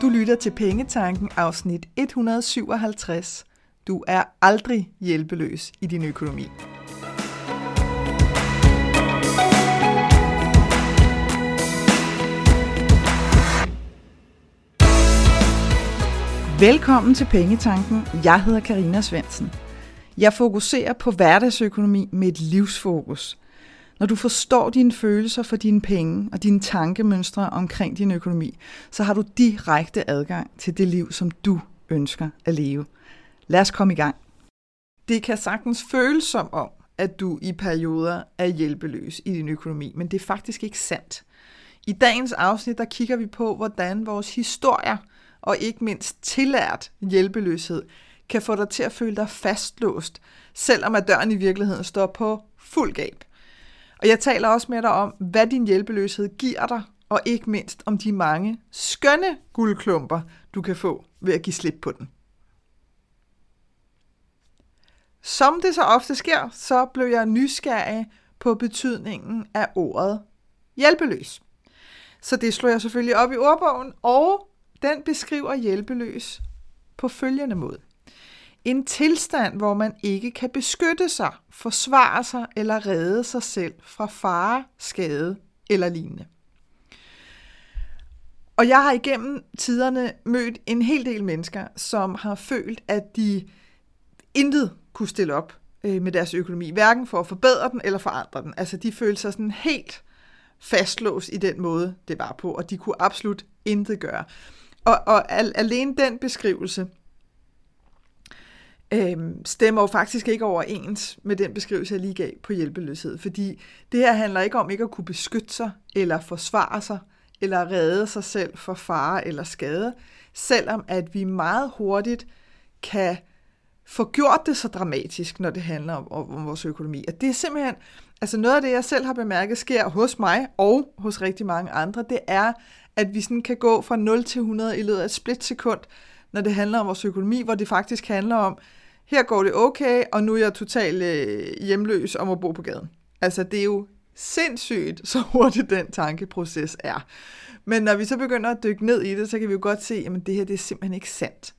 Du lytter til Pengetanken afsnit 157. Du er aldrig hjælpeløs i din økonomi. Velkommen til Pengetanken. Jeg hedder Karina Svensen. Jeg fokuserer på hverdagsøkonomi med et livsfokus. Når du forstår dine følelser for dine penge og dine tankemønstre omkring din økonomi, så har du direkte adgang til det liv, som du ønsker at leve. Lad os komme i gang. Det kan sagtens føles som om, at du i perioder er hjælpeløs i din økonomi, men det er faktisk ikke sandt. I dagens afsnit der kigger vi på, hvordan vores historier og ikke mindst tillært hjælpeløshed kan få dig til at føle dig fastlåst, selvom at døren i virkeligheden står på fuld gab. Og jeg taler også med dig om, hvad din hjælpeløshed giver dig, og ikke mindst om de mange skønne guldklumper, du kan få ved at give slip på den. Som det så ofte sker, så blev jeg nysgerrig på betydningen af ordet hjælpeløs. Så det slog jeg selvfølgelig op i ordbogen, og den beskriver hjælpeløs på følgende måde. En tilstand, hvor man ikke kan beskytte sig, forsvare sig eller redde sig selv fra fare, skade eller lignende. Og jeg har igennem tiderne mødt en hel del mennesker, som har følt, at de intet kunne stille op øh, med deres økonomi, hverken for at forbedre den eller forandre den. Altså de følte sig sådan helt fastlåst i den måde, det var på, og de kunne absolut intet gøre. Og, og alene den beskrivelse øhm, stemmer jo faktisk ikke overens med den beskrivelse, jeg lige gav på hjælpeløshed. Fordi det her handler ikke om ikke at kunne beskytte sig, eller forsvare sig, eller redde sig selv for fare eller skade, selvom at vi meget hurtigt kan få gjort det så dramatisk, når det handler om, om, om vores økonomi. Og det er simpelthen, altså noget af det, jeg selv har bemærket, sker hos mig og hos rigtig mange andre, det er, at vi sådan kan gå fra 0 til 100 i løbet af et splitsekund, når det handler om vores økonomi, hvor det faktisk handler om, her går det okay, og nu er jeg totalt øh, hjemløs om at bo på gaden. Altså, det er jo sindssygt, så hurtigt den tankeproces er. Men når vi så begynder at dykke ned i det, så kan vi jo godt se, at det her det er simpelthen ikke sandt.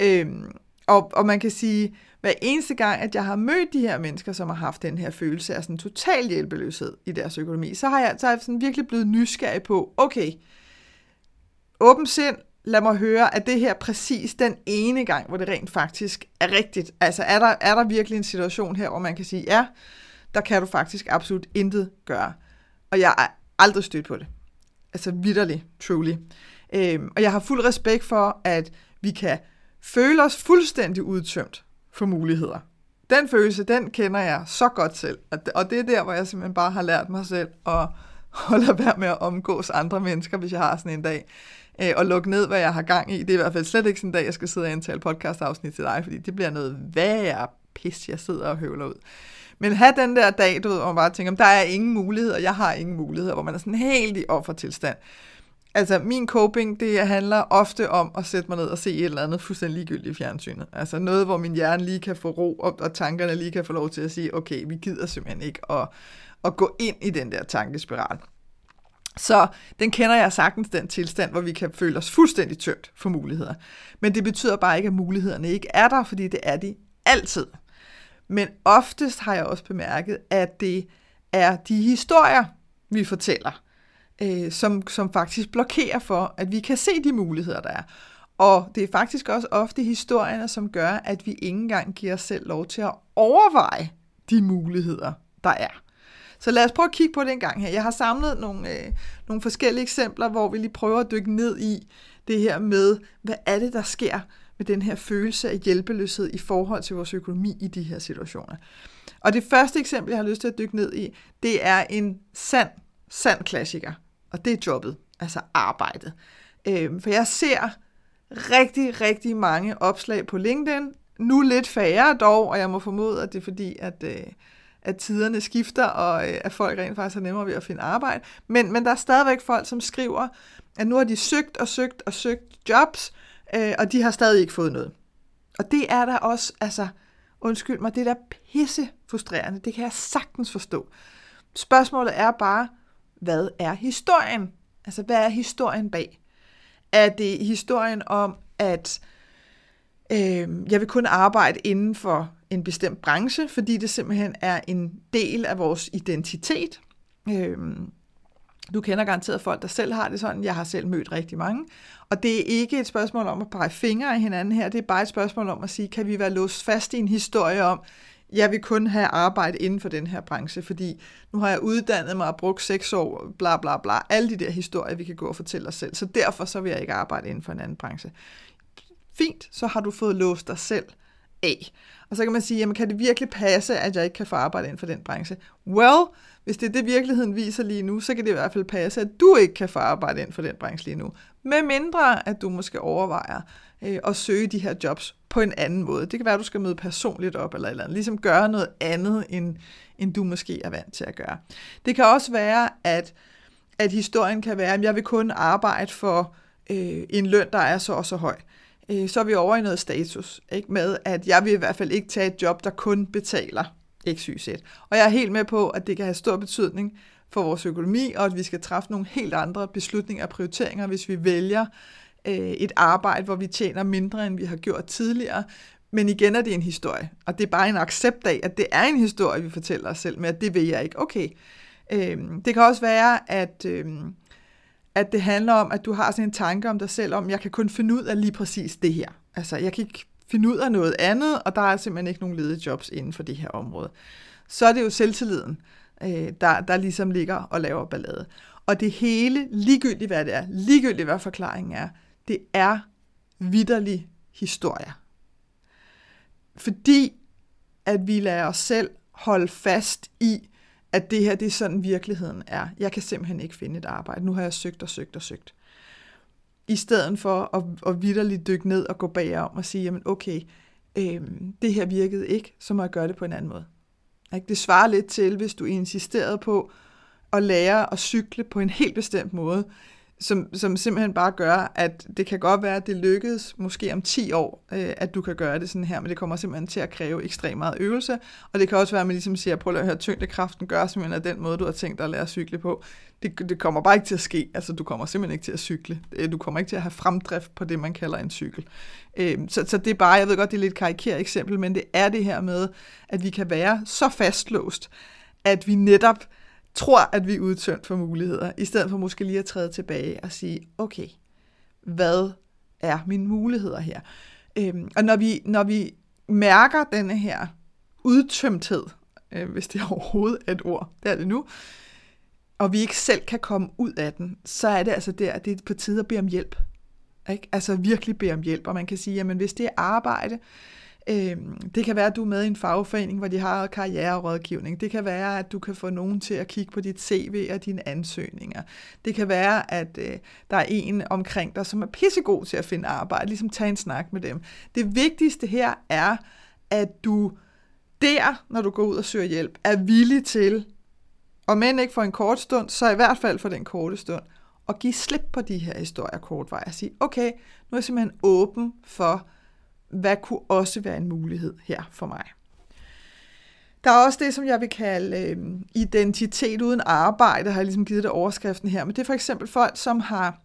Øhm, og, og man kan sige, hver eneste gang, at jeg har mødt de her mennesker, som har haft den her følelse af sådan total hjælpeløshed i deres økonomi, så har jeg, så er jeg sådan virkelig blevet nysgerrig på, okay, åben sind, lad mig høre, at det her præcis den ene gang, hvor det rent faktisk er rigtigt? Altså er der, er der virkelig en situation her, hvor man kan sige, ja, der kan du faktisk absolut intet gøre. Og jeg er aldrig stødt på det. Altså vidderligt, truly. Øhm, og jeg har fuld respekt for, at vi kan føle os fuldstændig udtømt for muligheder. Den følelse, den kender jeg så godt selv. Og det er der, hvor jeg simpelthen bare har lært mig selv at holde være med at omgås andre mennesker, hvis jeg har sådan en dag øh, og lukke ned, hvad jeg har gang i. Det er i hvert fald slet ikke sådan en dag, jeg skal sidde og indtale podcast-afsnit til dig, fordi det bliver noget værre pis, jeg sidder og høvler ud. Men have den der dag, du ved, hvor man bare tænker, der er ingen muligheder, jeg har ingen muligheder, hvor man er sådan helt i offertilstand. Altså, min coping, det handler ofte om at sætte mig ned og se et eller andet fuldstændig ligegyldigt i fjernsynet. Altså noget, hvor min hjerne lige kan få ro, og, og tankerne lige kan få lov til at sige, okay, vi gider simpelthen ikke at, at gå ind i den der tankespiral. Så den kender jeg sagtens, den tilstand, hvor vi kan føle os fuldstændig tømt for muligheder. Men det betyder bare ikke, at mulighederne ikke er der, fordi det er de altid. Men oftest har jeg også bemærket, at det er de historier, vi fortæller, øh, som, som faktisk blokerer for, at vi kan se de muligheder, der er. Og det er faktisk også ofte historierne, som gør, at vi ikke engang giver os selv lov til at overveje de muligheder, der er. Så lad os prøve at kigge på det en gang her. Jeg har samlet nogle, øh, nogle forskellige eksempler, hvor vi lige prøver at dykke ned i det her med, hvad er det, der sker med den her følelse af hjælpeløshed i forhold til vores økonomi i de her situationer. Og det første eksempel, jeg har lyst til at dykke ned i, det er en sand, sand klassiker, og det er jobbet, altså arbejdet. Øh, for jeg ser rigtig, rigtig mange opslag på LinkedIn, nu lidt færre dog, og jeg må formode, at det er fordi, at, øh, at tiderne skifter, og øh, at folk rent faktisk har nemmere ved at finde arbejde. Men, men der er stadigvæk folk, som skriver, at nu har de søgt og søgt og søgt jobs, øh, og de har stadig ikke fået noget. Og det er der også, altså, undskyld mig, det er da pisse frustrerende. Det kan jeg sagtens forstå. Spørgsmålet er bare, hvad er historien? Altså, hvad er historien bag? Er det historien om, at øh, jeg vil kun arbejde inden for en bestemt branche, fordi det simpelthen er en del af vores identitet? Øhm, du kender garanteret folk, der selv har det sådan. Jeg har selv mødt rigtig mange. Og det er ikke et spørgsmål om at pege fingre af hinanden her. Det er bare et spørgsmål om at sige, kan vi være låst fast i en historie om, jeg vil kun have arbejde inden for den her branche, fordi nu har jeg uddannet mig og brugt seks år, bla bla bla, alle de der historier, vi kan gå og fortælle os selv. Så derfor så vil jeg ikke arbejde inden for en anden branche. Fint, så har du fået låst dig selv af. Og så kan man sige, jamen kan det virkelig passe, at jeg ikke kan få arbejde inden for den branche? Well, hvis det er det, virkeligheden viser lige nu, så kan det i hvert fald passe, at du ikke kan få arbejde inden for den branche lige nu. Med mindre, at du måske overvejer øh, at søge de her jobs på en anden måde. Det kan være, at du skal møde personligt op eller eller andet. Ligesom gøre noget andet, end, end du måske er vant til at gøre. Det kan også være, at, at historien kan være, at jeg vil kun arbejde for øh, en løn, der er så og så høj. Øh, Øh, så er vi over i noget status, ikke? med at jeg vil i hvert fald ikke tage et job, der kun betaler XYZ. Og jeg er helt med på, at det kan have stor betydning for vores økonomi, og at vi skal træffe nogle helt andre beslutninger og prioriteringer, hvis vi vælger øh, et arbejde, hvor vi tjener mindre, end vi har gjort tidligere. Men igen er det en historie, og det er bare en accept af, at det er en historie, vi fortæller os selv med, at det vil jeg ikke. Okay. Øh, det kan også være, at... Øh, at det handler om, at du har sådan en tanke om dig selv, om jeg kan kun finde ud af lige præcis det her. Altså, jeg kan ikke finde ud af noget andet, og der er simpelthen ikke nogen ledige jobs inden for det her område. Så er det jo selvtilliden, øh, der, der ligesom ligger og laver ballade. Og det hele, ligegyldigt hvad det er, ligegyldigt hvad forklaringen er, det er vidderlig historie. Fordi at vi lader os selv holde fast i, at det her, det er sådan virkeligheden er. Jeg kan simpelthen ikke finde et arbejde. Nu har jeg søgt og søgt og søgt. I stedet for at, at vidderligt dykke ned og gå bagom og sige, jamen okay, øh, det her virkede ikke, så må jeg gøre det på en anden måde. Det svarer lidt til, hvis du insisterede på at lære at cykle på en helt bestemt måde, som, som simpelthen bare gør, at det kan godt være, at det lykkedes måske om 10 år, øh, at du kan gøre det sådan her, men det kommer simpelthen til at kræve ekstremt meget øvelse, og det kan også være, at man ligesom siger, prøv at høre, tyngdekraften gør simpelthen af den måde, du har tænkt dig at lære at cykle på. Det, det kommer bare ikke til at ske, altså du kommer simpelthen ikke til at cykle, øh, du kommer ikke til at have fremdrift på det, man kalder en cykel. Øh, så, så det er bare, jeg ved godt, det er lidt karikeret eksempel, men det er det her med, at vi kan være så fastlåst, at vi netop tror, at vi er udtømt for muligheder, i stedet for måske lige at træde tilbage og sige, okay, hvad er mine muligheder her? Øhm, og når vi, når vi mærker denne her udtømthed, øh, hvis det er overhovedet et ord, det er det nu, og vi ikke selv kan komme ud af den, så er det altså der, at det er på tide at bede om hjælp. Ikke? Altså virkelig bede om hjælp, og man kan sige, jamen hvis det er arbejde, Øh, det kan være, at du er med i en fagforening, hvor de har karriererådgivning. Det kan være, at du kan få nogen til at kigge på dit CV og dine ansøgninger. Det kan være, at øh, der er en omkring dig, som er pissegod til at finde arbejde. Ligesom tage en snak med dem. Det vigtigste her er, at du der, når du går ud og søger hjælp, er villig til, og men ikke for en kort stund, så i hvert fald for den korte stund, at give slip på de her historier kort vej og sige, okay, nu er jeg simpelthen åben for, hvad kunne også være en mulighed her for mig. Der er også det, som jeg vil kalde øh, identitet uden arbejde, har jeg ligesom givet det overskriften her. Men det er for eksempel folk, som har,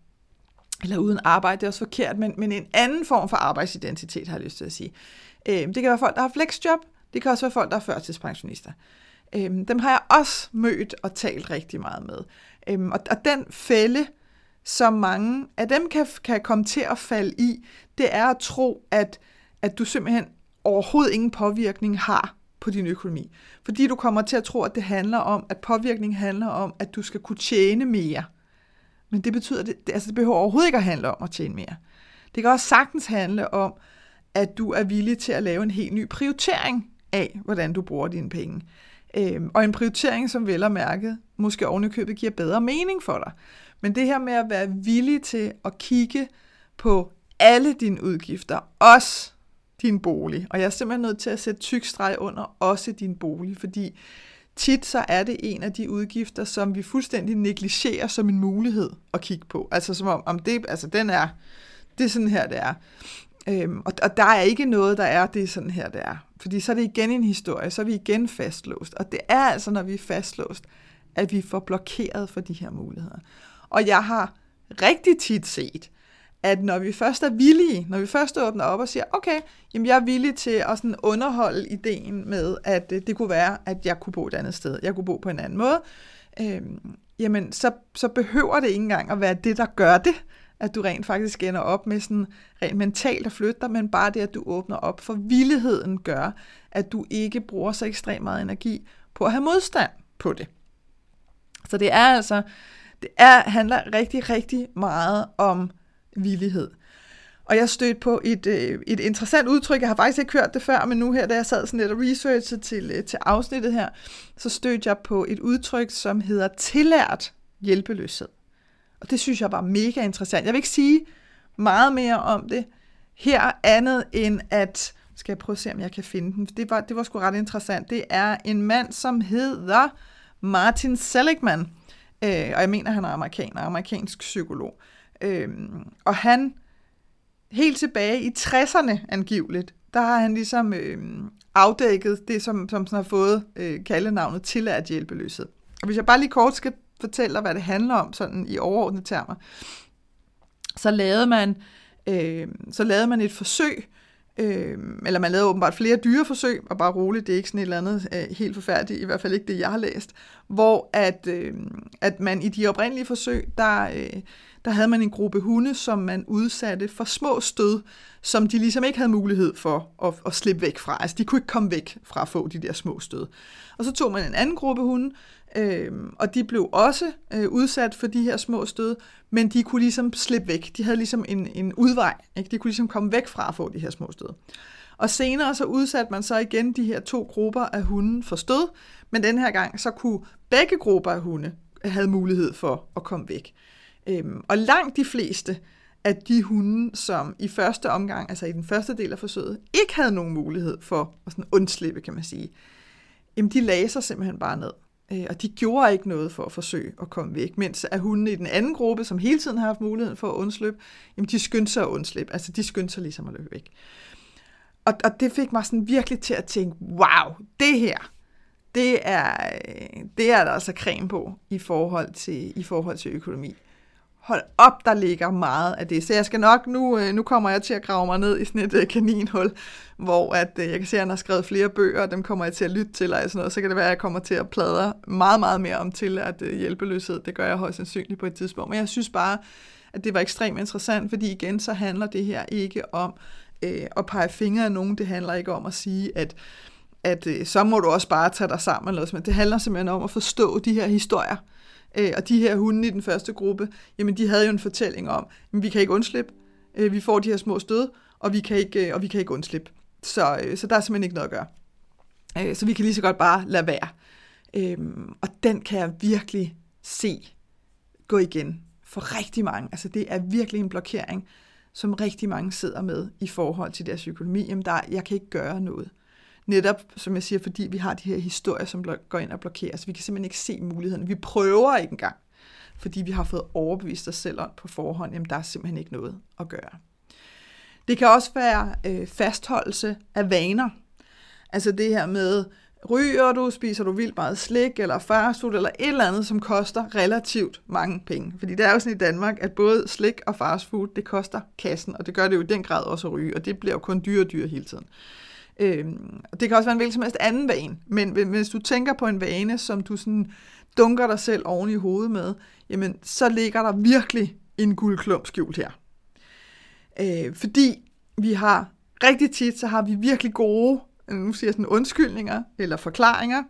eller uden arbejde, det er også forkert, men, men en anden form for arbejdsidentitet, har jeg lyst til at sige. Øh, det kan være folk, der har flexjob, det kan også være folk, der er førtidspensionister. Øh, dem har jeg også mødt og talt rigtig meget med. Øh, og, og den fælde, som mange af dem kan, kan komme til at falde i, det er at tro, at at du simpelthen overhovedet ingen påvirkning har på din økonomi. Fordi du kommer til at tro, at det handler om, at påvirkning handler om, at du skal kunne tjene mere. Men det betyder, det, altså det behøver overhovedet ikke at handle om at tjene mere. Det kan også sagtens handle om, at du er villig til at lave en helt ny prioritering af, hvordan du bruger dine penge. Øhm, og en prioritering, som vel og mærket, måske ovenikøbet giver bedre mening for dig. Men det her med at være villig til at kigge på alle dine udgifter, også din bolig. Og jeg er simpelthen nødt til at sætte tyk streg under også din bolig, fordi tit så er det en af de udgifter, som vi fuldstændig negligerer som en mulighed at kigge på. Altså som om, om det, altså den er, det er sådan her, det er. Øhm, og, og der er ikke noget, der er, det er sådan her, det er. Fordi så er det igen en historie, så er vi igen fastlåst. Og det er altså, når vi er fastlåst, at vi får blokeret for de her muligheder. Og jeg har rigtig tit set, at når vi først er villige, når vi først åbner op og siger, okay, jamen jeg er villig til at sådan underholde ideen med, at øh, det kunne være, at jeg kunne bo et andet sted, jeg kunne bo på en anden måde, øh, jamen så, så behøver det ikke engang at være det, der gør det, at du rent faktisk ender op med sådan rent mentalt at flytte dig, men bare det, at du åbner op for villigheden gør, at du ikke bruger så ekstremt meget energi på at have modstand på det. Så det er altså, det er, handler rigtig, rigtig meget om villighed. Og jeg stødte på et, øh, et interessant udtryk, jeg har faktisk ikke hørt det før, men nu her, da jeg sad sådan lidt og researchede til, øh, til afsnittet her, så stødte jeg på et udtryk, som hedder tillært hjælpeløshed. Og det synes jeg var mega interessant. Jeg vil ikke sige meget mere om det her, andet end at, skal jeg prøve at se, om jeg kan finde den, det var, det var sgu ret interessant. Det er en mand, som hedder Martin Seligman, øh, og jeg mener, han er amerikaner, amerikansk psykolog. Øh, og han, helt tilbage i 60'erne angiveligt, der har han ligesom øh, afdækket det, som, som sådan har fået øh, kaldenavnet tillært hjælpeløshed. Og hvis jeg bare lige kort skal fortælle dig, hvad det handler om sådan i overordnede termer, så lavede man, øh, så lavede man et forsøg, øh, eller man lavede åbenbart flere dyreforsøg, og bare roligt, det er ikke sådan et eller andet øh, helt forfærdeligt, i hvert fald ikke det, jeg har læst, hvor at, øh, at man i de oprindelige forsøg, der, øh, der havde man en gruppe hunde, som man udsatte for små stød, som de ligesom ikke havde mulighed for at, at slippe væk fra. Altså de kunne ikke komme væk fra at få de der små stød. Og så tog man en anden gruppe hunde, øh, og de blev også øh, udsat for de her små stød, men de kunne ligesom slippe væk. De havde ligesom en, en udvej. Ikke? De kunne ligesom komme væk fra at få de her små stød. Og senere så udsatte man så igen de her to grupper af hunden for stød, men den her gang så kunne begge grupper af hunde have mulighed for at komme væk. Øhm, og langt de fleste af de hunde, som i første omgang, altså i den første del af forsøget, ikke havde nogen mulighed for at sådan undslippe, kan man sige, jamen de lagde sig simpelthen bare ned. Øh, og de gjorde ikke noget for at forsøge at komme væk, mens at hundene i den anden gruppe, som hele tiden har haft muligheden for at undslippe, jamen de skyndte sig at undslippe. Altså de skyndte sig ligesom at løbe væk. Og, og det fik mig sådan virkelig til at tænke, wow, det her, det er, øh, det er der altså creme på i forhold til, i forhold til økonomi hold op, der ligger meget af det. Så jeg skal nok, nu, øh, nu kommer jeg til at grave mig ned i sådan et øh, kaninhul, hvor at, øh, jeg kan se, at han har skrevet flere bøger, og dem kommer jeg til at lytte til, og sådan noget. så kan det være, at jeg kommer til at pladre meget, meget mere om til at hjælpeløshed. Det gør jeg højst sandsynligt på et tidspunkt. Men jeg synes bare, at det var ekstremt interessant, fordi igen, så handler det her ikke om øh, at pege fingre af nogen. Det handler ikke om at sige, at at øh, så må du også bare tage dig sammen. Eller noget. Det handler simpelthen om at forstå de her historier, Øh, og de her hunde i den første gruppe, jamen de havde jo en fortælling om, at vi kan ikke undslippe, øh, vi får de her små stød, og vi kan ikke, øh, og vi kan ikke undslippe. Så, øh, så der er simpelthen ikke noget at gøre. Øh, så vi kan lige så godt bare lade være. Øh, og den kan jeg virkelig se gå igen for rigtig mange. Altså det er virkelig en blokering, som rigtig mange sidder med i forhold til deres økonomi. Jamen der, jeg kan ikke gøre noget. Netop, som jeg siger, fordi vi har de her historier, som går ind og blokerer, så vi kan simpelthen ikke se mulighederne. Vi prøver ikke engang, fordi vi har fået overbevist os selv om på forhånd, jamen der er simpelthen ikke noget at gøre. Det kan også være øh, fastholdelse af vaner. Altså det her med, ryger du, spiser du vildt meget slik eller fastfood eller et eller andet, som koster relativt mange penge. Fordi det er jo sådan i Danmark, at både slik og fastfood, det koster kassen, og det gør det jo i den grad også at ryge, og det bliver jo kun dyre og dyre hele tiden. Øh, det kan også være en hvilken som helst anden vane, men hvis du tænker på en vane, som du sådan dunker dig selv oven i hovedet med, jamen så ligger der virkelig en guldklump skjult her. Øh, fordi vi har rigtig tit, så har vi virkelig gode, nu siger jeg sådan undskyldninger eller forklaringer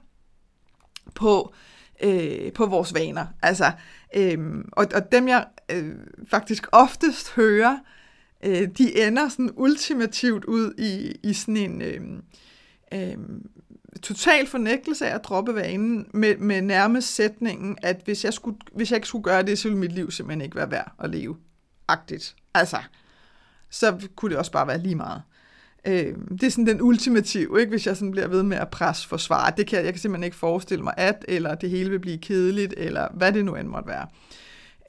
på, øh, på vores vaner. Altså, øh, og, og dem jeg øh, faktisk oftest hører, øh, Øh, de ender sådan ultimativt ud i, i sådan en øh, øh, total fornægtelse af at droppe vanen med, med nærmest sætningen, at hvis jeg, skulle, hvis jeg ikke skulle gøre det, så ville mit liv simpelthen ikke være værd at leve. Agtigt. Altså, så kunne det også bare være lige meget. Øh, det er sådan den ultimative, ikke? hvis jeg sådan bliver ved med at presse forsvar. Det kan, jeg kan simpelthen ikke forestille mig at, eller det hele vil blive kedeligt, eller hvad det nu end måtte være.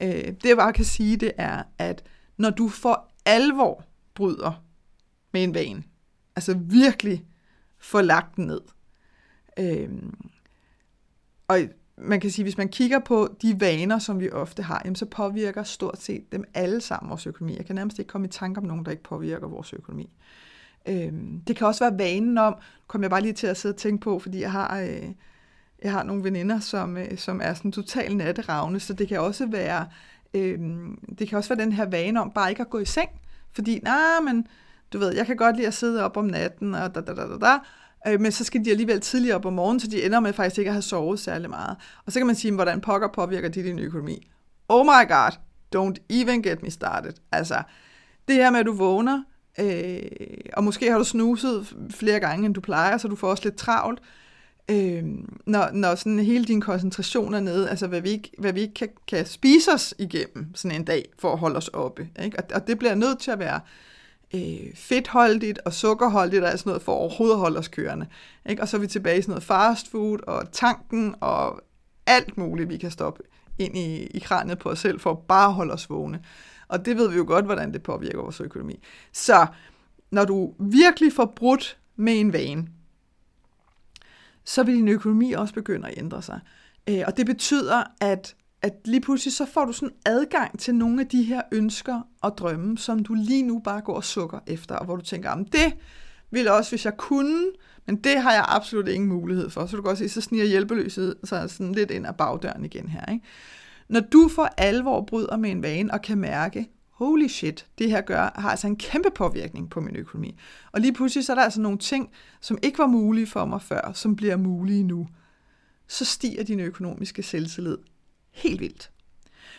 Øh, det jeg bare kan sige, det er, at når du for alvor bryder med en vane, altså virkelig får lagt den ned, øhm, og man kan sige, hvis man kigger på de vaner, som vi ofte har, jamen, så påvirker stort set dem alle sammen vores økonomi. Jeg kan nærmest ikke komme i tanke om nogen, der ikke påvirker vores økonomi. Øhm, det kan også være vanen om, kom jeg bare lige til at sidde og tænke på, fordi jeg har, øh, jeg har nogle veninder, som, øh, som er sådan totalt natteravne, så det kan også være, øh, det kan også være den her vane om bare ikke at gå i seng, fordi, nej, nah, men du ved, jeg kan godt lide at sidde op om natten, og da, da, da, da, da, øh, men så skal de alligevel tidligere op om morgenen, så de ender med faktisk ikke at have sovet særlig meget. Og så kan man sige, hvordan pokker påvirker det din økonomi? Oh my god, don't even get me started. Altså, det her med, at du vågner, øh, og måske har du snuset flere gange, end du plejer, så du får også lidt travlt, øh, når, når sådan hele din koncentration er nede, altså hvad vi ikke, hvad vi ikke kan, kan spise os igennem sådan en dag, for at holde os oppe. Ikke? Og, og det bliver nødt til at være øh, fedtholdigt og sukkerholdigt og sådan noget, for overhovedet at holde os kørende. Ikke? Og så er vi tilbage i sådan noget fast food og tanken og alt muligt, vi kan stoppe ind i, i kranet på os selv, for at bare holde os vågne. Og det ved vi jo godt, hvordan det påvirker vores økonomi. Så når du virkelig får brudt med en vane, så vil din økonomi også begynde at ændre sig. Øh, og det betyder, at, at lige pludselig så får du sådan adgang til nogle af de her ønsker og drømme, som du lige nu bare går og sukker efter, og hvor du tænker, om det ville også, hvis jeg kunne, men det har jeg absolut ingen mulighed for. Så du kan også se, så sniger hjælpeløshed sig sådan lidt ind ad bagdøren igen her. Ikke? Når du for alvor bryder med en vane og kan mærke, holy shit, det her gør, har altså en kæmpe påvirkning på min økonomi. Og lige pludselig så er der altså nogle ting, som ikke var mulige for mig før, som bliver mulige nu. Så stiger din økonomiske selvtillid helt vildt.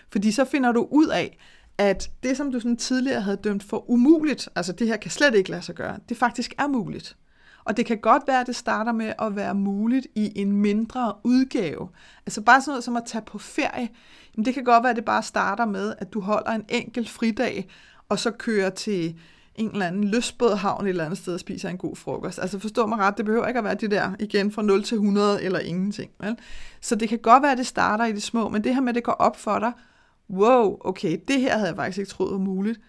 Fordi så finder du ud af, at det, som du sådan tidligere havde dømt for umuligt, altså det her kan slet ikke lade sig gøre, det faktisk er muligt. Og det kan godt være, at det starter med at være muligt i en mindre udgave. Altså bare sådan noget som at tage på ferie. Jamen det kan godt være, at det bare starter med, at du holder en enkelt fridag, og så kører til en eller anden lystbådhavn et eller andet sted og spiser en god frokost. Altså forstå mig ret, det behøver ikke at være det der igen fra 0 til 100 eller ingenting. Vel? Så det kan godt være, at det starter i det små, men det her med, at det går op for dig, wow, okay, det her havde jeg faktisk ikke troet var muligt.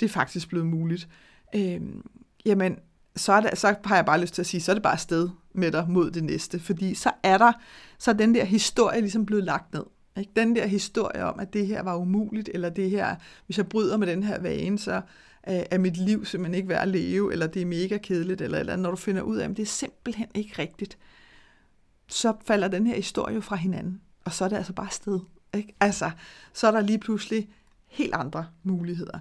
Det er faktisk blevet muligt. Øhm, jamen, så, er det, så har jeg bare lyst til at sige, så er det bare sted med dig mod det næste, fordi så er der, så er den der historie ligesom blevet lagt ned. Ikke? Den der historie om, at det her var umuligt, eller det her, hvis jeg bryder med den her vane, så øh, er mit liv simpelthen ikke værd at leve, eller det er mega kedeligt, eller, eller når du finder ud af, at det er simpelthen ikke rigtigt, så falder den her historie jo fra hinanden, og så er det altså bare sted. Ikke? Altså, så er der lige pludselig helt andre muligheder.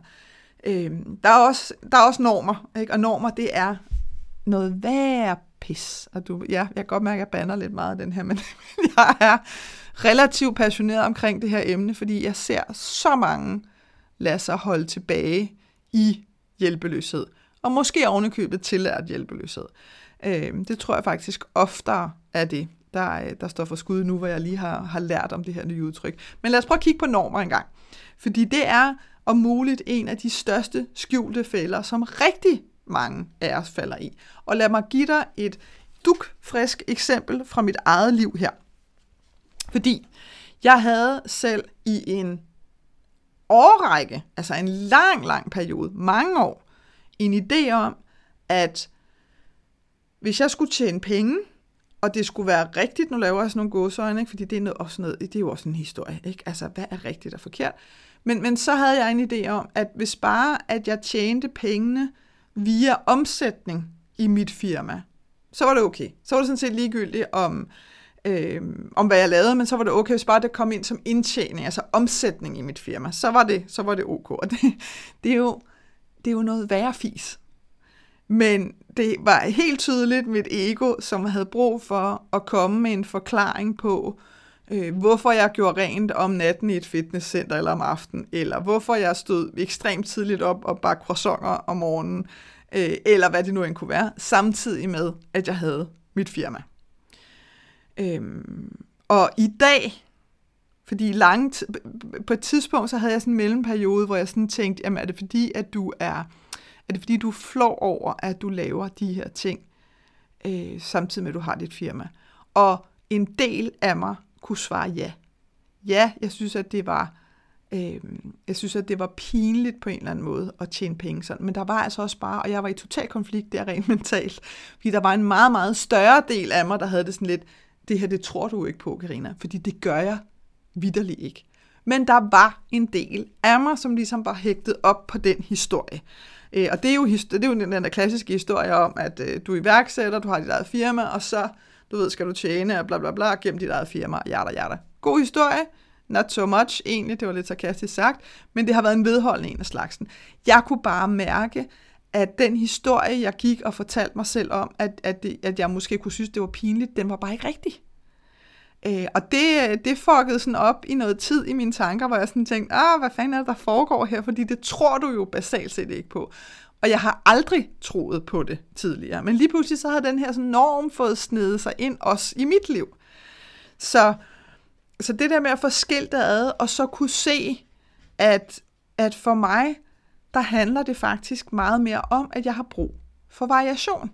Øh, der, er også, der er også normer, ikke? og normer, det er noget værre pis. Og du, ja, jeg kan godt mærke, at jeg banner lidt meget af den her, men jeg er relativt passioneret omkring det her emne, fordi jeg ser så mange lade sig holde tilbage i hjælpeløshed. Og måske ovenikøbet tillært hjælpeløshed. Øh, det tror jeg faktisk oftere er det, der, øh, der står for skud nu, hvor jeg lige har, har lært om det her nye udtryk. Men lad os prøve at kigge på normer engang. Fordi det er om muligt en af de største skjulte fælder, som rigtig mange af os falder i. Og lad mig give dig et dukfrisk eksempel fra mit eget liv her. Fordi jeg havde selv i en årrække, altså en lang, lang periode, mange år, en idé om, at hvis jeg skulle tjene penge, og det skulle være rigtigt, nu laver jeg sådan nogle gåsøjne, ikke? fordi det er, noget, også noget, det er jo også en historie, ikke? altså hvad er rigtigt og forkert, men, men så havde jeg en idé om, at hvis bare at jeg tjente pengene via omsætning i mit firma, så var det okay. Så var det sådan set ligegyldigt om, øh, om hvad jeg lavede, men så var det okay, hvis bare det kom ind som indtjening, altså omsætning i mit firma, så var det, så var det ok. Og det, det, er jo, det er jo noget værre fis. Men det var helt tydeligt mit ego, som havde brug for at komme med en forklaring på, øh, øh, hvorfor jeg gjorde rent om natten i et fitnesscenter eller om aftenen, eller hvorfor jeg stod ekstremt tidligt op og bagte croissanter om morgenen, øh, eller hvad det nu end kunne være, samtidig med, at jeg havde mit firma. Øhm, og i dag, fordi langt, på et tidspunkt, så havde jeg sådan en mellemperiode, hvor jeg sådan tænkte, jamen er det fordi, at du er, er det fordi, du flår over, at du laver de her ting, øh, samtidig med, at du har dit firma. Og en del af mig kunne svare ja. Ja, jeg synes, at det var, øh, jeg synes, at det var pinligt på en eller anden måde at tjene penge sådan. Men der var altså også bare, og jeg var i total konflikt der rent mentalt, fordi der var en meget, meget større del af mig, der havde det sådan lidt, det her, det tror du ikke på, Karina, fordi det gør jeg vidderligt ikke. Men der var en del af mig, som ligesom var hægtet op på den historie. Øh, og det er, jo, det er jo den der klassiske historie om, at øh, du er iværksætter, du har dit eget firma, og så, du ved, skal du tjene, og bla bla bla, gennem dit eget firma, jada jada. God historie, not so much egentlig, det var lidt sarkastisk sagt, men det har været en vedholdende en af slagsen. Jeg kunne bare mærke, at den historie, jeg gik og fortalte mig selv om, at, at, det, at jeg måske kunne synes, det var pinligt, den var bare ikke rigtig. Øh, og det, det fuckede sådan op i noget tid i mine tanker, hvor jeg sådan tænkte, ah, hvad fanden er det, der foregår her? Fordi det tror du jo basalt set ikke på. Og jeg har aldrig troet på det tidligere. Men lige pludselig så har den her sådan norm fået snedet sig ind også i mit liv. Så, så det der med at få skilt ad, og så kunne se, at, at for mig, der handler det faktisk meget mere om, at jeg har brug for variation.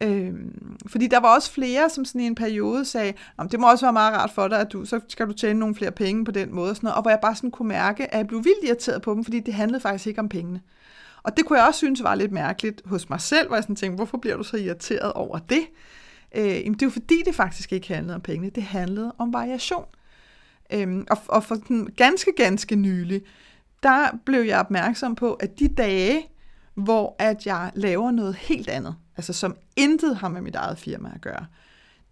Øhm, fordi der var også flere, som sådan i en periode sagde, det må også være meget rart for dig, at du, så skal du tjene nogle flere penge på den måde. Og, sådan noget, og hvor jeg bare sådan kunne mærke, at jeg blev vildt irriteret på dem, fordi det handlede faktisk ikke om pengene. Og det kunne jeg også synes var lidt mærkeligt hos mig selv, hvor jeg sådan tænkte, hvorfor bliver du så irriteret over det? Øh, jamen det er jo fordi, det faktisk ikke handlede om pengene, det handlede om variation. Øhm, og, og for den ganske, ganske nylig, der blev jeg opmærksom på, at de dage, hvor at jeg laver noget helt andet, altså som intet har med mit eget firma at gøre,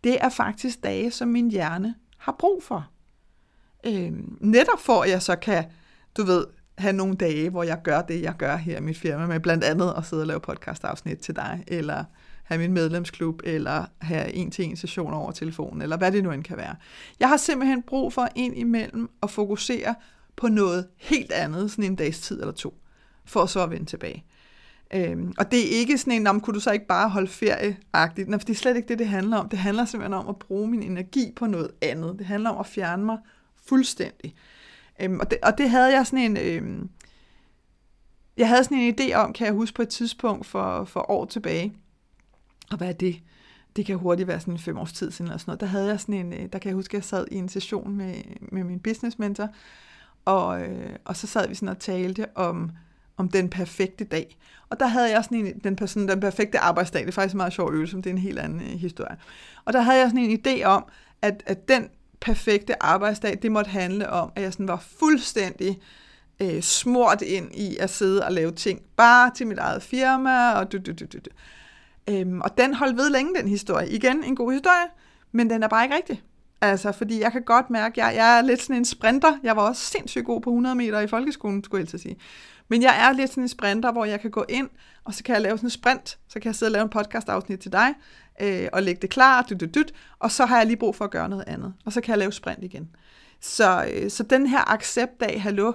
det er faktisk dage, som min hjerne har brug for. Øhm, netop for, at jeg så kan, du ved, have nogle dage, hvor jeg gør det, jeg gør her i mit firma, med blandt andet at sidde og lave podcast-afsnit til dig, eller have min medlemsklub, eller have en-til-en session over telefonen, eller hvad det nu end kan være. Jeg har simpelthen brug for ind imellem at fokusere på noget helt andet, sådan en dags tid eller to, for så at vende tilbage. Øhm, og det er ikke sådan en, om kunne du så ikke bare holde ferie-agtigt? Nej, for det er slet ikke det, det handler om. Det handler simpelthen om at bruge min energi på noget andet. Det handler om at fjerne mig fuldstændig. Øhm, og, det, og det havde jeg sådan en... Øhm, jeg havde sådan en idé om, kan jeg huske på et tidspunkt for, for år tilbage. Og hvad er det? Det kan hurtigt være sådan en fem års tid siden eller sådan noget. Der havde jeg sådan en, øh, der kan jeg huske, at jeg sad i en session med, med min business mentor, og, øh, og så sad vi sådan og talte om, om den perfekte dag. Og der havde jeg sådan en, den, sådan, den perfekte arbejdsdag, det er faktisk en meget sjov øvelse, men det er en helt anden øh, historie. Og der havde jeg sådan en idé om, at, at den perfekte arbejdsdag, det måtte handle om, at jeg sådan var fuldstændig øh, smurt ind i at sidde og lave ting, bare til mit eget firma, og du, du, du, du. Øhm, og den holdt ved længe, den historie. Igen, en god historie, men den er bare ikke rigtig. Altså, fordi jeg kan godt mærke, at jeg, jeg er lidt sådan en sprinter. Jeg var også sindssygt god på 100 meter i folkeskolen, skulle jeg sige. Men jeg er lidt sådan en sprinter, hvor jeg kan gå ind, og så kan jeg lave sådan en sprint. Så kan jeg sidde og lave en podcast-afsnit til dig, øh, og lægge det klar, dyt, dyt, dyt, og så har jeg lige brug for at gøre noget andet. Og så kan jeg lave sprint igen. Så, øh, så den her accept af, hallo,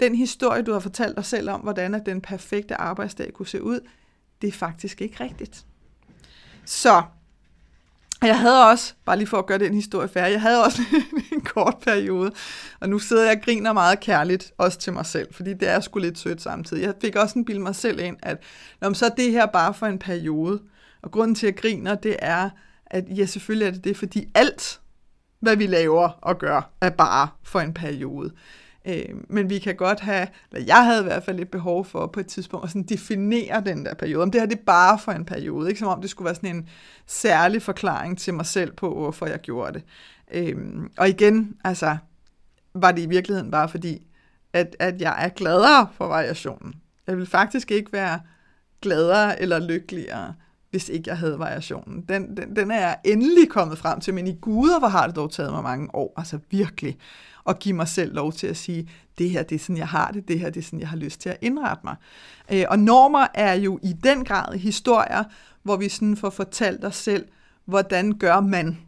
den historie, du har fortalt dig selv om, hvordan at den perfekte arbejdsdag kunne se ud, det er faktisk ikke rigtigt. Så jeg havde også, bare lige for at gøre den historie færdig, jeg havde også en kort periode, og nu sidder jeg og griner meget kærligt, også til mig selv, fordi det er sgu lidt sødt samtidig. Jeg fik også en bild mig selv ind, at når så er det her bare for en periode, og grunden til, at jeg griner, det er, at ja, selvfølgelig er det det, fordi alt, hvad vi laver og gør, er bare for en periode. Øh, men vi kan godt have, eller jeg havde i hvert fald et behov for på et tidspunkt at sådan definere den der periode. Om det her det er bare for en periode, ikke som om det skulle være sådan en særlig forklaring til mig selv på, hvorfor jeg gjorde det. Øh, og igen, altså, var det i virkeligheden bare fordi, at, at jeg er gladere for variationen. Jeg vil faktisk ikke være gladere eller lykkeligere, hvis ikke jeg havde variationen. Den, den, den er jeg endelig kommet frem til, men i guder, hvor har det dog taget mig mange år, altså virkelig og give mig selv lov til at sige, det her det er sådan, jeg har det, det her det er sådan, jeg har lyst til at indrette mig. Øh, og normer er jo i den grad historier, hvor vi sådan får fortalt os selv, hvordan gør man,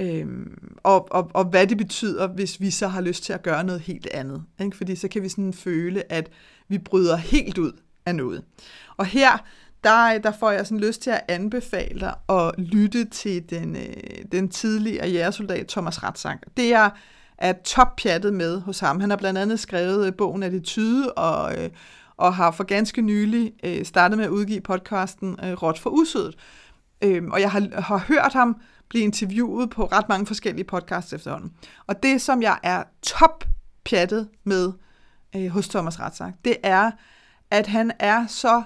Øhm, og, og, og hvad det betyder, hvis vi så har lyst til at gøre noget helt andet. Ikke? Fordi så kan vi sådan føle, at vi bryder helt ud af noget. Og her, der, der får jeg sådan lyst til at anbefale dig at lytte til den, øh, den tidligere jægersoldat Thomas Ratzak. Det er er toppjattet med hos ham. Han har blandt andet skrevet øh, bogen Attitude og, øh, og har for ganske nylig øh, startet med at udgive podcasten øh, Råt for Usødet. Øh, og jeg har, har hørt ham blive interviewet på ret mange forskellige podcasts efterhånden. Og det, som jeg er toppjattet med øh, hos Thomas Ratzak, det er, at han er så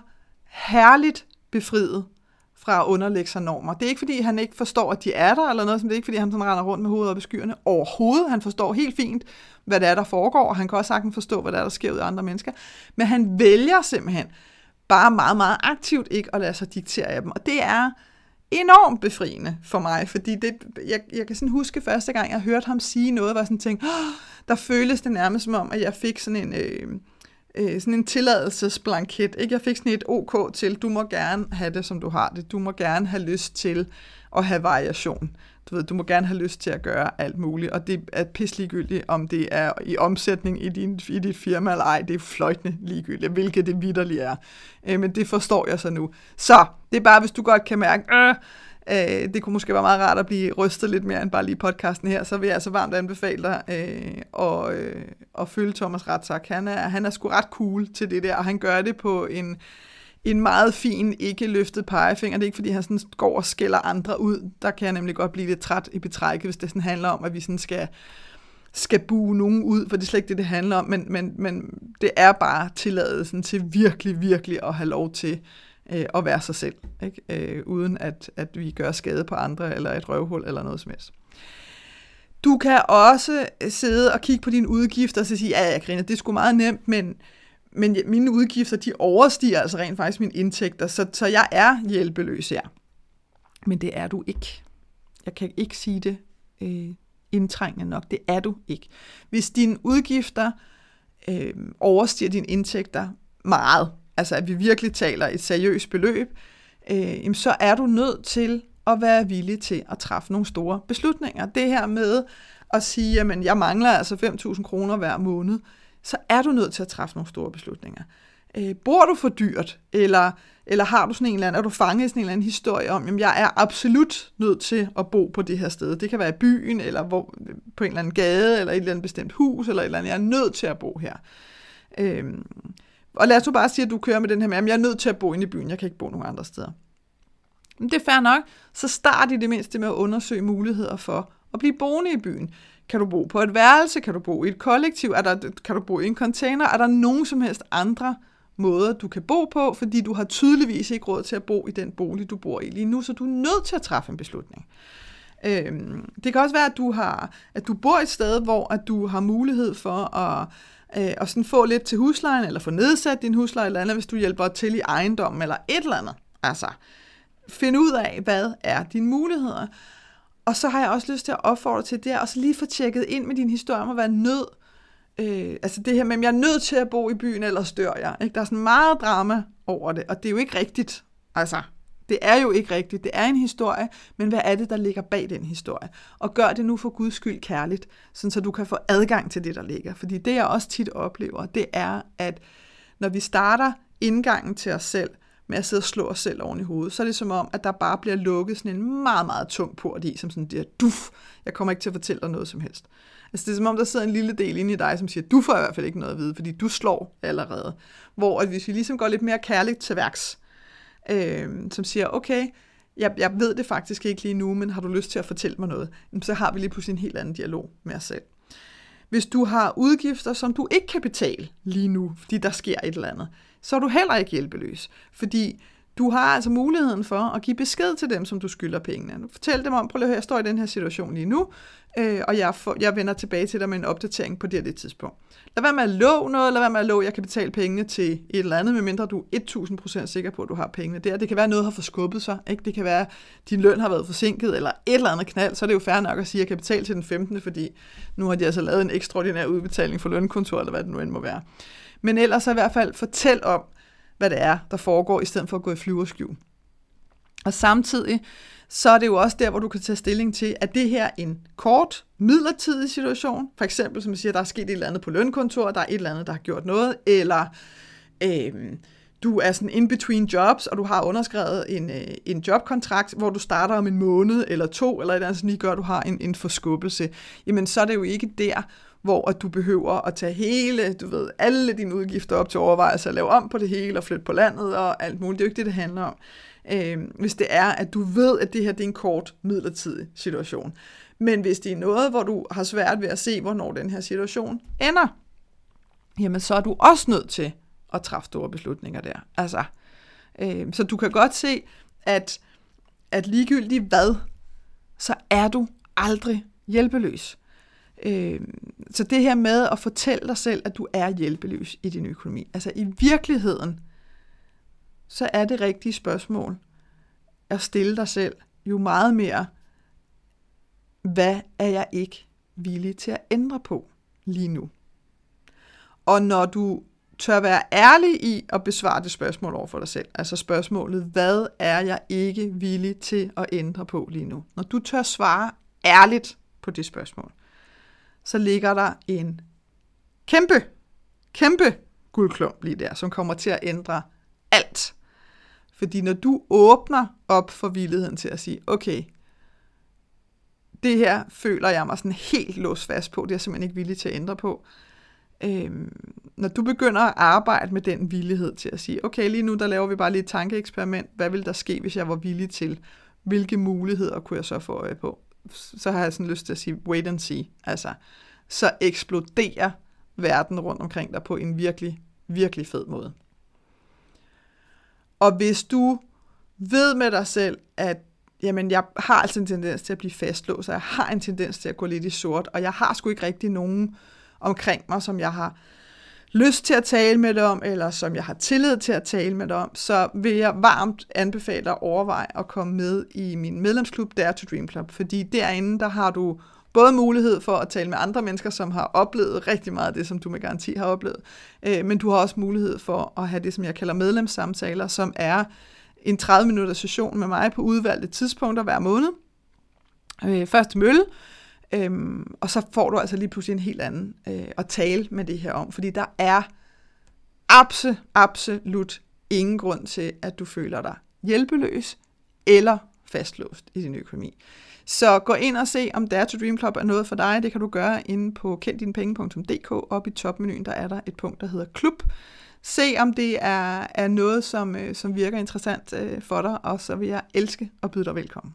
herligt befriet fra at underlægge sig normer. Det er ikke, fordi han ikke forstår, at de er der, eller noget, som det er ikke, fordi han sådan render rundt med hovedet op i skyerne. Overhovedet. Han forstår helt fint, hvad det er, der foregår, og han kan også sagtens forstå, hvad der er, der sker ud af andre mennesker. Men han vælger simpelthen bare meget, meget aktivt ikke at lade sig diktere af dem. Og det er enormt befriende for mig, fordi det, jeg, jeg kan sådan huske første gang, jeg hørte ham sige noget, var sådan ting, oh, der føles det nærmest som om, at jeg fik sådan en... Øh, øh, sådan en tilladelsesblanket. Ikke? Jeg fik sådan et OK til, du må gerne have det, som du har det. Du må gerne have lyst til at have variation. Du ved, du må gerne have lyst til at gøre alt muligt, og det er pisse ligegyldigt, om det er i omsætning i, din, i dit firma eller ej. Det er fløjtende ligegyldigt, hvilket det vidderligt er. Øh, men det forstår jeg så nu. Så, det er bare, hvis du godt kan mærke, øh, øh, det kunne måske være meget rart at blive rystet lidt mere end bare lige podcasten her, så vil jeg altså varmt anbefale dig øh, og, øh, at følge Thomas Ratzak. Han er, han er sgu ret cool til det der, og han gør det på en, en meget fin, ikke løftet pegefinger. Det er ikke, fordi han sådan går og skælder andre ud. Der kan jeg nemlig godt blive lidt træt i betrækket, hvis det sådan handler om, at vi sådan skal skal bue nogen ud, for det er slet ikke det, det handler om, men, men, men det er bare tilladelsen til virkelig, virkelig at have lov til øh, at være sig selv, ikke? Øh, uden at, at vi gør skade på andre, eller et røvhul, eller noget som helst. Du kan også sidde og kigge på dine udgifter, og så sige, ja, ja, Grine, det er sgu meget nemt, men, men mine udgifter, de overstiger altså rent faktisk mine indtægter, så, så jeg er hjælpeløs her. Men det er du ikke. Jeg kan ikke sige det øh, indtrængende nok. Det er du ikke. Hvis dine udgifter øh, overstiger dine indtægter meget, altså at vi virkelig taler et seriøst beløb, øh, så er du nødt til at være villig til at træffe nogle store beslutninger. Det her med at sige, at jeg mangler altså 5.000 kroner hver måned, så er du nødt til at træffe nogle store beslutninger. Øh, bor du for dyrt, eller, eller har du sådan en eller anden, er du fanget i sådan en eller anden historie om, at jeg er absolut nødt til at bo på det her sted. Det kan være i byen, eller hvor, på en eller anden gade, eller et eller andet bestemt hus, eller et eller andet. Jeg er nødt til at bo her. Øh, og lad os nu bare sige, at du kører med den her med, at jeg er nødt til at bo inde i byen, jeg kan ikke bo nogen andre steder. Men det er fair nok, så start i det mindste med at undersøge muligheder for at blive boende i byen. Kan du bo på et værelse? Kan du bo i et kollektiv? Er der, kan du bo i en container? Er der nogen som helst andre måder, du kan bo på? Fordi du har tydeligvis ikke råd til at bo i den bolig, du bor i lige nu, så du er nødt til at træffe en beslutning. Øhm, det kan også være, at du, har, at du bor et sted, hvor at du har mulighed for at øh, og sådan få lidt til huslejen, eller få nedsat din husleje eller andet, hvis du hjælper til i ejendommen, eller et eller andet. Altså, find ud af, hvad er dine muligheder. Og så har jeg også lyst til at opfordre til det, og så lige få tjekket ind med din historie om at være nød. Øh, altså det her med, at jeg er nødt til at bo i byen, ellers dør jeg. Ikke? Der er sådan meget drama over det, og det er jo ikke rigtigt. Altså, det er jo ikke rigtigt. Det er en historie, men hvad er det, der ligger bag den historie? Og gør det nu for Guds skyld kærligt, sådan så du kan få adgang til det, der ligger. Fordi det, jeg også tit oplever, det er, at når vi starter indgangen til os selv, med at sidde og slå os selv oven i hovedet, så er det som om, at der bare bliver lukket sådan en meget, meget tung port i, som sådan der, duf, jeg kommer ikke til at fortælle dig noget som helst. Altså det er som om, der sidder en lille del inde i dig, som siger, du får i hvert fald ikke noget at vide, fordi du slår allerede. Hvor at hvis vi ligesom går lidt mere kærligt til værks, øh, som siger, okay, jeg, jeg ved det faktisk ikke lige nu, men har du lyst til at fortælle mig noget? Så har vi lige pludselig en helt anden dialog med os selv. Hvis du har udgifter, som du ikke kan betale lige nu, fordi der sker et eller andet, så er du heller ikke hjælpeløs. Fordi du har altså muligheden for at give besked til dem, som du skylder pengene. Fortæl dem om, prøv at høre, jeg står i den her situation lige nu, øh, og jeg, får, jeg vender tilbage til dig med en opdatering på det her det tidspunkt. Lad være med at love noget, lad være med at love, at jeg kan betale pengene til et eller andet, medmindre du er 1000% sikker på, at du har pengene der. Det kan være, at noget har forskubbet sig. Ikke? Det kan være, at din løn har været forsinket, eller et eller andet knald. Så er det jo fair nok at sige, at jeg kan betale til den 15., fordi nu har de altså lavet en ekstraordinær udbetaling for lønkontor, eller hvad det nu end må være. Men ellers så i hvert fald fortæl om, hvad det er, der foregår, i stedet for at gå i flyverskjul. Og samtidig, så er det jo også der, hvor du kan tage stilling til, at det her en kort, midlertidig situation, for eksempel som jeg siger, der er sket et eller andet på lønkontor, der er et eller andet, der har gjort noget, eller øh, du er sådan in between jobs, og du har underskrevet en, øh, en jobkontrakt, hvor du starter om en måned eller to, eller et eller andet, som lige gør, at du har en, en forskubbelse, jamen så er det jo ikke der, hvor at du behøver at tage hele, du ved, alle dine udgifter op til overvejelse at lave om på det hele og flytte på landet og alt muligt. Det er jo ikke det, det handler om. Øh, hvis det er, at du ved, at det her det er en kort, midlertidig situation. Men hvis det er noget, hvor du har svært ved at se, hvornår den her situation ender, jamen så er du også nødt til at træffe store beslutninger der. Altså, øh, så du kan godt se, at at ligegyldigt hvad, så er du aldrig hjælpeløs. Øh, så det her med at fortælle dig selv, at du er hjælpeløs i din økonomi, altså i virkeligheden, så er det rigtige spørgsmål at stille dig selv jo meget mere, hvad er jeg ikke villig til at ændre på lige nu? Og når du tør være ærlig i at besvare det spørgsmål over for dig selv, altså spørgsmålet, hvad er jeg ikke villig til at ændre på lige nu? Når du tør svare ærligt på det spørgsmål, så ligger der en kæmpe, kæmpe guldklump lige der, som kommer til at ændre alt. Fordi når du åbner op for villigheden til at sige, okay, det her føler jeg mig sådan helt låst fast på, det er jeg simpelthen ikke villig til at ændre på. Øhm, når du begynder at arbejde med den villighed til at sige, okay, lige nu der laver vi bare lige et tankeeksperiment, hvad vil der ske, hvis jeg var villig til, hvilke muligheder kunne jeg så få øje på? Så har jeg sådan lyst til at sige, wait and see. Altså, så eksploderer verden rundt omkring dig på en virkelig, virkelig fed måde. Og hvis du ved med dig selv, at jamen, jeg har altså en tendens til at blive fastlåst, og jeg har en tendens til at gå lidt i sort, og jeg har sgu ikke rigtig nogen omkring mig, som jeg har lyst til at tale med dig om, eller som jeg har tillid til at tale med dig om, så vil jeg varmt anbefale dig at overveje at komme med i min medlemsklub Dare to Dream Club, fordi derinde, der har du både mulighed for at tale med andre mennesker, som har oplevet rigtig meget af det, som du med garanti har oplevet, øh, men du har også mulighed for at have det, som jeg kalder medlemssamtaler, som er en 30-minutters session med mig på udvalgte tidspunkter hver måned. Øh, første mølle, øhm, og så får du altså lige pludselig en helt anden øh, at tale med det her om, fordi der er absolut, absolut ingen grund til, at du føler dig hjælpeløs eller fastlåst i din økonomi. Så gå ind og se, om Dare to Dream Club er noget for dig. Det kan du gøre inde på kenddinepenge.dk. Op i topmenuen, der er der et punkt, der hedder klub. Se, om det er, er noget, som, øh, som virker interessant øh, for dig, og så vil jeg elske at byde dig velkommen.